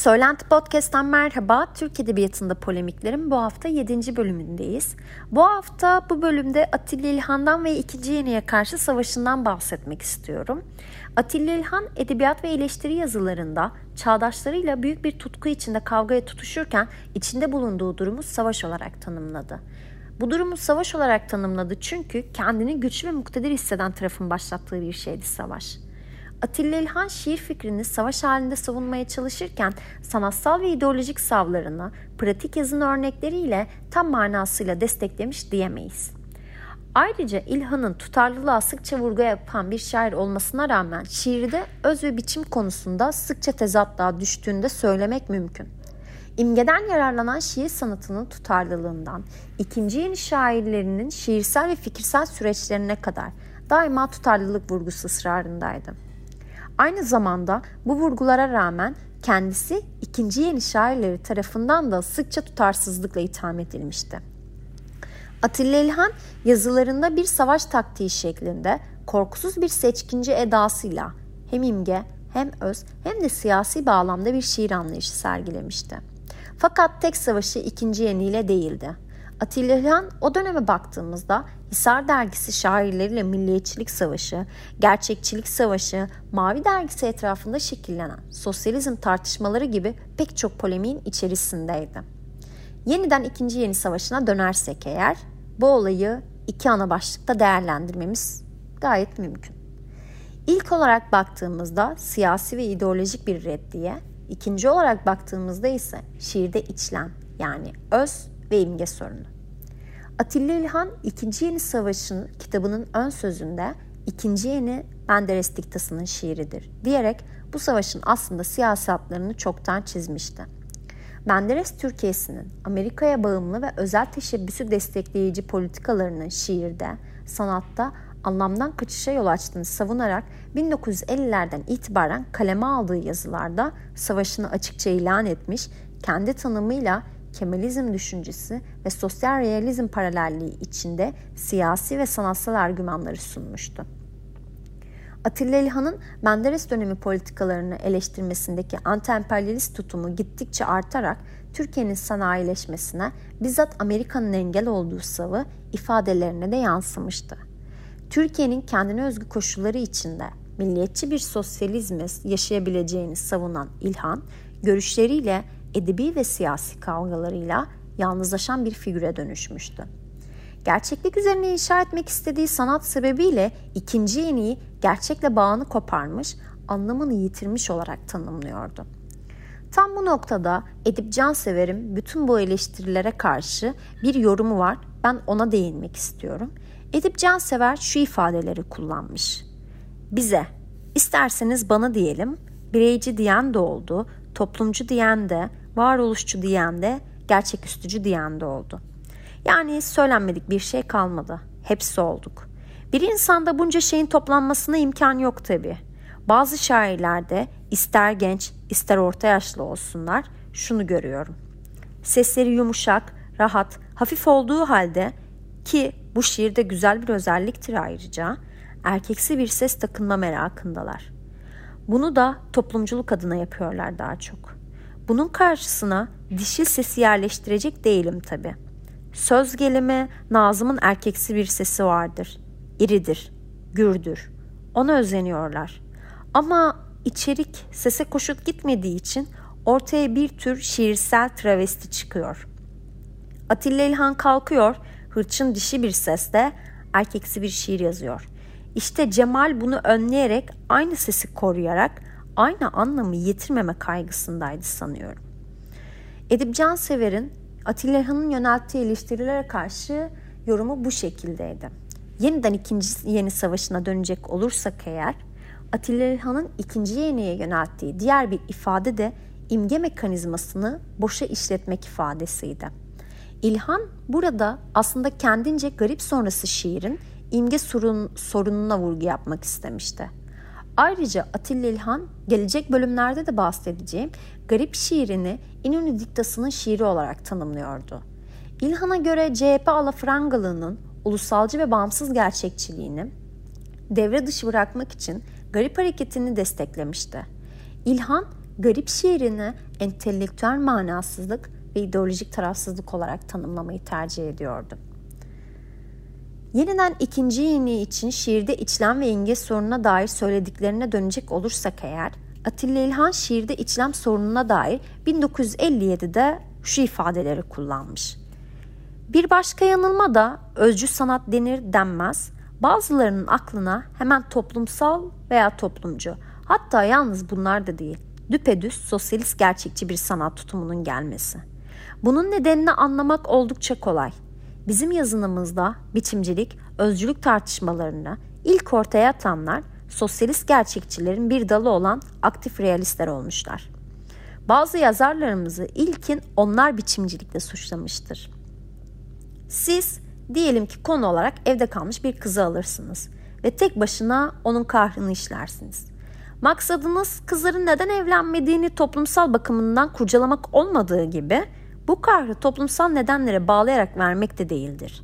Söylenti Podcast'tan merhaba. Türk Edebiyatı'nda polemiklerin bu hafta 7. bölümündeyiz. Bu hafta bu bölümde Atilla İlhan'dan ve ikinci Yeni'ye karşı savaşından bahsetmek istiyorum. Atilla İlhan edebiyat ve eleştiri yazılarında çağdaşlarıyla büyük bir tutku içinde kavgaya tutuşurken içinde bulunduğu durumu savaş olarak tanımladı. Bu durumu savaş olarak tanımladı çünkü kendini güçlü ve muktedir hisseden tarafın başlattığı bir şeydi savaş. Atilla İlhan şiir fikrini savaş halinde savunmaya çalışırken sanatsal ve ideolojik savlarını pratik yazın örnekleriyle tam manasıyla desteklemiş diyemeyiz. Ayrıca İlhan'ın tutarlılığa sıkça vurgu yapan bir şair olmasına rağmen şiirde öz ve biçim konusunda sıkça tezatlığa düştüğünde söylemek mümkün. İmgeden yararlanan şiir sanatının tutarlılığından, ikinci yeni şairlerinin şiirsel ve fikirsel süreçlerine kadar daima tutarlılık vurgusu ısrarındaydı. Aynı zamanda bu vurgulara rağmen kendisi ikinci yeni şairleri tarafından da sıkça tutarsızlıkla itham edilmişti. Atilla İlhan yazılarında bir savaş taktiği şeklinde korkusuz bir seçkinci edasıyla hem imge hem öz hem de siyasi bağlamda bir şiir anlayışı sergilemişti. Fakat tek savaşı ikinci yeniyle değildi. Atilla İlhan o döneme baktığımızda Hisar dergisi şairleriyle milliyetçilik savaşı, gerçekçilik savaşı, Mavi dergisi etrafında şekillenen sosyalizm tartışmaları gibi pek çok polemiğin içerisindeydi. Yeniden ikinci yeni savaşına dönersek eğer bu olayı iki ana başlıkta değerlendirmemiz gayet mümkün. İlk olarak baktığımızda siyasi ve ideolojik bir reddiye, ikinci olarak baktığımızda ise şiirde içlen yani öz ve imge sorunu. Atilla İlhan İkinci Yeni Savaş'ın kitabının ön sözünde İkinci Yeni Menderes diktasının şiiridir diyerek bu savaşın aslında siyasi hatlarını çoktan çizmişti. Menderes Türkiye'sinin Amerika'ya bağımlı ve özel teşebbüsü destekleyici politikalarının şiirde, sanatta anlamdan kaçışa yol açtığını savunarak 1950'lerden itibaren kaleme aldığı yazılarda savaşını açıkça ilan etmiş, kendi tanımıyla Kemalizm düşüncesi ve sosyal realizm paralelliği içinde siyasi ve sanatsal argümanları sunmuştu. Atilla İlhan'ın Menderes dönemi politikalarını eleştirmesindeki anti-emperyalist tutumu gittikçe artarak Türkiye'nin sanayileşmesine bizzat Amerika'nın engel olduğu savı ifadelerine de yansımıştı. Türkiye'nin kendine özgü koşulları içinde milliyetçi bir sosyalizmi yaşayabileceğini savunan İlhan, görüşleriyle edebi ve siyasi kavgalarıyla yalnızlaşan bir figüre dönüşmüştü. Gerçeklik üzerine inşa etmek istediği sanat sebebiyle ikinci yeniyi gerçekle bağını koparmış, anlamını yitirmiş olarak tanımlıyordu. Tam bu noktada Edip Cansever'in bütün bu eleştirilere karşı bir yorumu var. Ben ona değinmek istiyorum. Edip Cansever şu ifadeleri kullanmış. Bize, isterseniz bana diyelim, bireyci diyen de oldu, toplumcu diyen de, varoluşçu diyen de, gerçeküstücü diyen de oldu. Yani söylenmedik bir şey kalmadı. Hepsi olduk. Bir insanda bunca şeyin toplanmasına imkan yok tabi. Bazı şairlerde ister genç ister orta yaşlı olsunlar şunu görüyorum. Sesleri yumuşak, rahat, hafif olduğu halde ki bu şiirde güzel bir özelliktir ayrıca erkeksi bir ses takınma merakındalar. Bunu da toplumculuk adına yapıyorlar daha çok. Bunun karşısına dişil sesi yerleştirecek değilim tabi. Söz gelimi Nazım'ın erkeksi bir sesi vardır. İridir, gürdür. Ona özeniyorlar. Ama içerik sese koşut gitmediği için ortaya bir tür şiirsel travesti çıkıyor. Atilla İlhan kalkıyor, hırçın dişi bir sesle erkeksi bir şiir yazıyor. İşte Cemal bunu önleyerek aynı sesi koruyarak aynı anlamı yitirmeme kaygısındaydı sanıyorum. Edip Cansever'in Atilla İlhan'ın yönelttiği eleştirilere karşı yorumu bu şekildeydi. Yeniden ikinci yeni savaşına dönecek olursak eğer Atilla İlhan'ın ikinci yeniye yönelttiği diğer bir ifade de imge mekanizmasını boşa işletmek ifadesiydi. İlhan burada aslında kendince garip sonrası şiirin imge sorun, sorununa vurgu yapmak istemişti. Ayrıca Atilla İlhan gelecek bölümlerde de bahsedeceğim garip şiirini İnönü diktasının şiiri olarak tanımlıyordu. İlhan'a göre CHP alafrangalığının ulusalcı ve bağımsız gerçekçiliğini devre dışı bırakmak için garip hareketini desteklemişti. İlhan garip şiirini entelektüel manasızlık ve ideolojik tarafsızlık olarak tanımlamayı tercih ediyordu. Yeniden ikinci yeni için şiirde içlem ve imge sorununa dair söylediklerine dönecek olursak eğer, Atilla İlhan şiirde içlem sorununa dair 1957'de şu ifadeleri kullanmış. Bir başka yanılma da özcü sanat denir denmez, bazılarının aklına hemen toplumsal veya toplumcu, hatta yalnız bunlar da değil, düpedüz sosyalist gerçekçi bir sanat tutumunun gelmesi. Bunun nedenini anlamak oldukça kolay. Bizim yazınımızda biçimcilik, özcülük tartışmalarını ilk ortaya atanlar sosyalist gerçekçilerin bir dalı olan aktif realistler olmuşlar. Bazı yazarlarımızı ilkin onlar biçimcilikle suçlamıştır. Siz diyelim ki konu olarak evde kalmış bir kızı alırsınız ve tek başına onun kahrını işlersiniz. Maksadınız kızların neden evlenmediğini toplumsal bakımından kurcalamak olmadığı gibi bu kahrı toplumsal nedenlere bağlayarak vermek de değildir.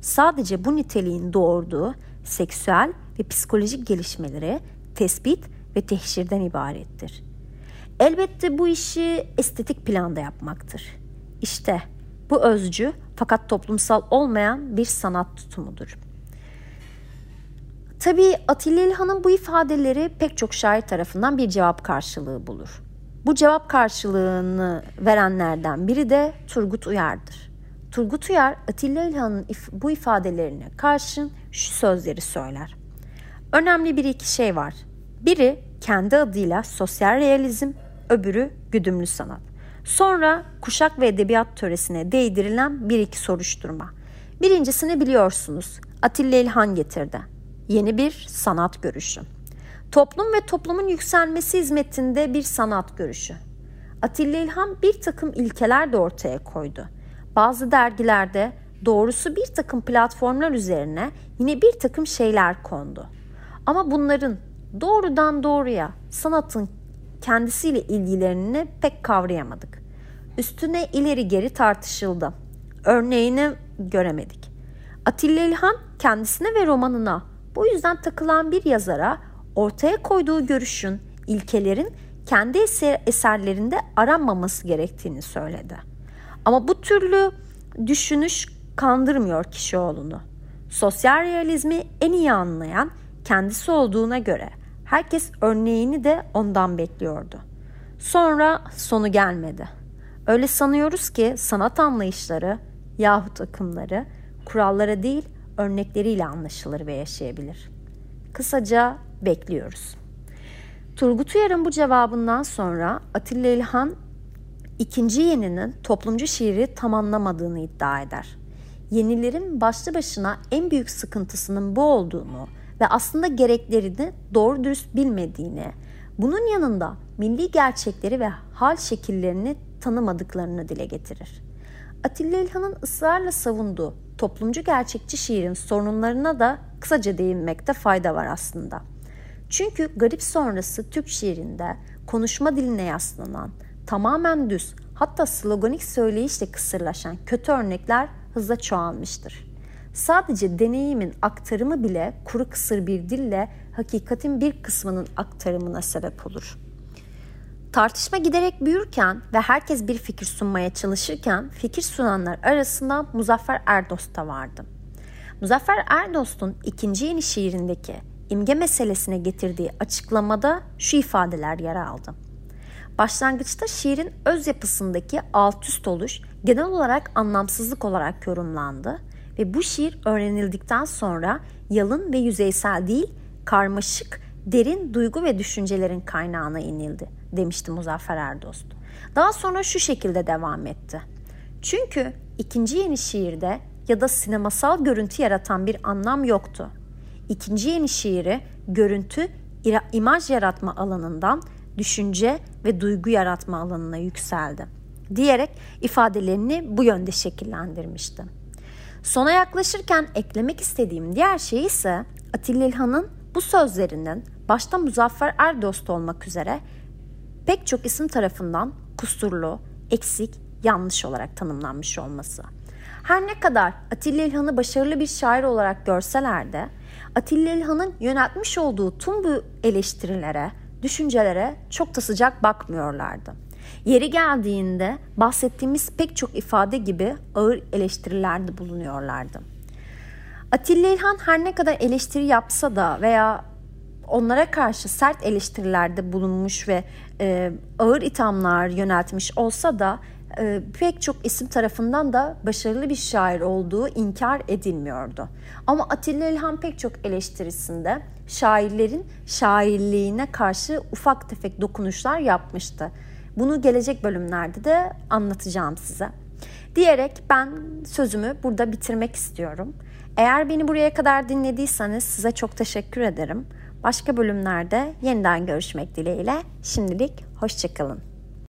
Sadece bu niteliğin doğurduğu seksüel ve psikolojik gelişmeleri tespit ve tehşirden ibarettir. Elbette bu işi estetik planda yapmaktır. İşte bu özcü fakat toplumsal olmayan bir sanat tutumudur. Tabii Atilla İlhan'ın bu ifadeleri pek çok şair tarafından bir cevap karşılığı bulur. Bu cevap karşılığını verenlerden biri de Turgut Uyar'dır. Turgut Uyar Atilla İlhan'ın bu ifadelerine karşın şu sözleri söyler. Önemli bir iki şey var. Biri kendi adıyla sosyal realizm, öbürü güdümlü sanat. Sonra kuşak ve edebiyat töresine değdirilen bir iki soruşturma. Birincisini biliyorsunuz. Atilla İlhan getirdi. Yeni bir sanat görüşü. Toplum ve toplumun yükselmesi hizmetinde bir sanat görüşü. Atilla İlhan bir takım ilkeler de ortaya koydu. Bazı dergilerde doğrusu bir takım platformlar üzerine yine bir takım şeyler kondu. Ama bunların doğrudan doğruya sanatın kendisiyle ilgilerini pek kavrayamadık. Üstüne ileri geri tartışıldı. Örneğini göremedik. Atilla İlhan kendisine ve romanına bu yüzden takılan bir yazara ortaya koyduğu görüşün, ilkelerin kendi eser, eserlerinde aranmaması gerektiğini söyledi. Ama bu türlü düşünüş kandırmıyor kişioğlunu. Sosyal realizmi en iyi anlayan kendisi olduğuna göre herkes örneğini de ondan bekliyordu. Sonra sonu gelmedi. Öyle sanıyoruz ki sanat anlayışları yahut akımları kurallara değil örnekleriyle anlaşılır ve yaşayabilir. Kısaca bekliyoruz. Turgut Uyar'ın bu cevabından sonra Atilla İlhan ikinci yeninin toplumcu şiiri tamamlamadığını iddia eder. Yenilerin başlı başına en büyük sıkıntısının bu olduğunu ve aslında gereklerini doğru dürüst bilmediğini, bunun yanında milli gerçekleri ve hal şekillerini tanımadıklarını dile getirir. Atilla İlhan'ın ısrarla savunduğu toplumcu gerçekçi şiirin sorunlarına da kısaca değinmekte fayda var aslında. Çünkü garip sonrası Türk şiirinde konuşma diline yaslanan, tamamen düz hatta sloganik söyleyişle kısırlaşan kötü örnekler hızla çoğalmıştır. Sadece deneyimin aktarımı bile kuru kısır bir dille hakikatin bir kısmının aktarımına sebep olur. Tartışma giderek büyürken ve herkes bir fikir sunmaya çalışırken fikir sunanlar arasında Muzaffer Erdost da vardı. Muzaffer Erdost'un ikinci yeni şiirindeki imge meselesine getirdiği açıklamada şu ifadeler yer aldı. Başlangıçta şiirin öz yapısındaki alt üst oluş genel olarak anlamsızlık olarak yorumlandı ve bu şiir öğrenildikten sonra yalın ve yüzeysel değil, karmaşık, derin duygu ve düşüncelerin kaynağına inildi demişti Muzaffer Erdost. Daha sonra şu şekilde devam etti. Çünkü ikinci yeni şiirde ya da sinemasal görüntü yaratan bir anlam yoktu. İkinci yeni şiiri görüntü, imaj yaratma alanından düşünce ve duygu yaratma alanına yükseldi diyerek ifadelerini bu yönde şekillendirmişti. Sona yaklaşırken eklemek istediğim diğer şey ise Atilla İlhan'ın bu sözlerinin başta Muzaffer Erdost olmak üzere pek çok isim tarafından kusurlu, eksik, yanlış olarak tanımlanmış olması. Her ne kadar Atilla İlhan'ı başarılı bir şair olarak görseler de Atilla İlhan'ın yöneltmiş olduğu tüm bu eleştirilere düşüncelere çok da sıcak bakmıyorlardı. Yeri geldiğinde bahsettiğimiz pek çok ifade gibi ağır eleştirilerde bulunuyorlardı. Atilla İlhan her ne kadar eleştiri yapsa da veya onlara karşı sert eleştirilerde bulunmuş ve e, ağır ithamlar yöneltmiş olsa da e, pek çok isim tarafından da başarılı bir şair olduğu inkar edilmiyordu. Ama Atilla İlhan pek çok eleştirisinde şairlerin şairliğine karşı ufak tefek dokunuşlar yapmıştı. Bunu gelecek bölümlerde de anlatacağım size. Diyerek ben sözümü burada bitirmek istiyorum. Eğer beni buraya kadar dinlediyseniz size çok teşekkür ederim. Başka bölümlerde yeniden görüşmek dileğiyle. Şimdilik hoşçakalın.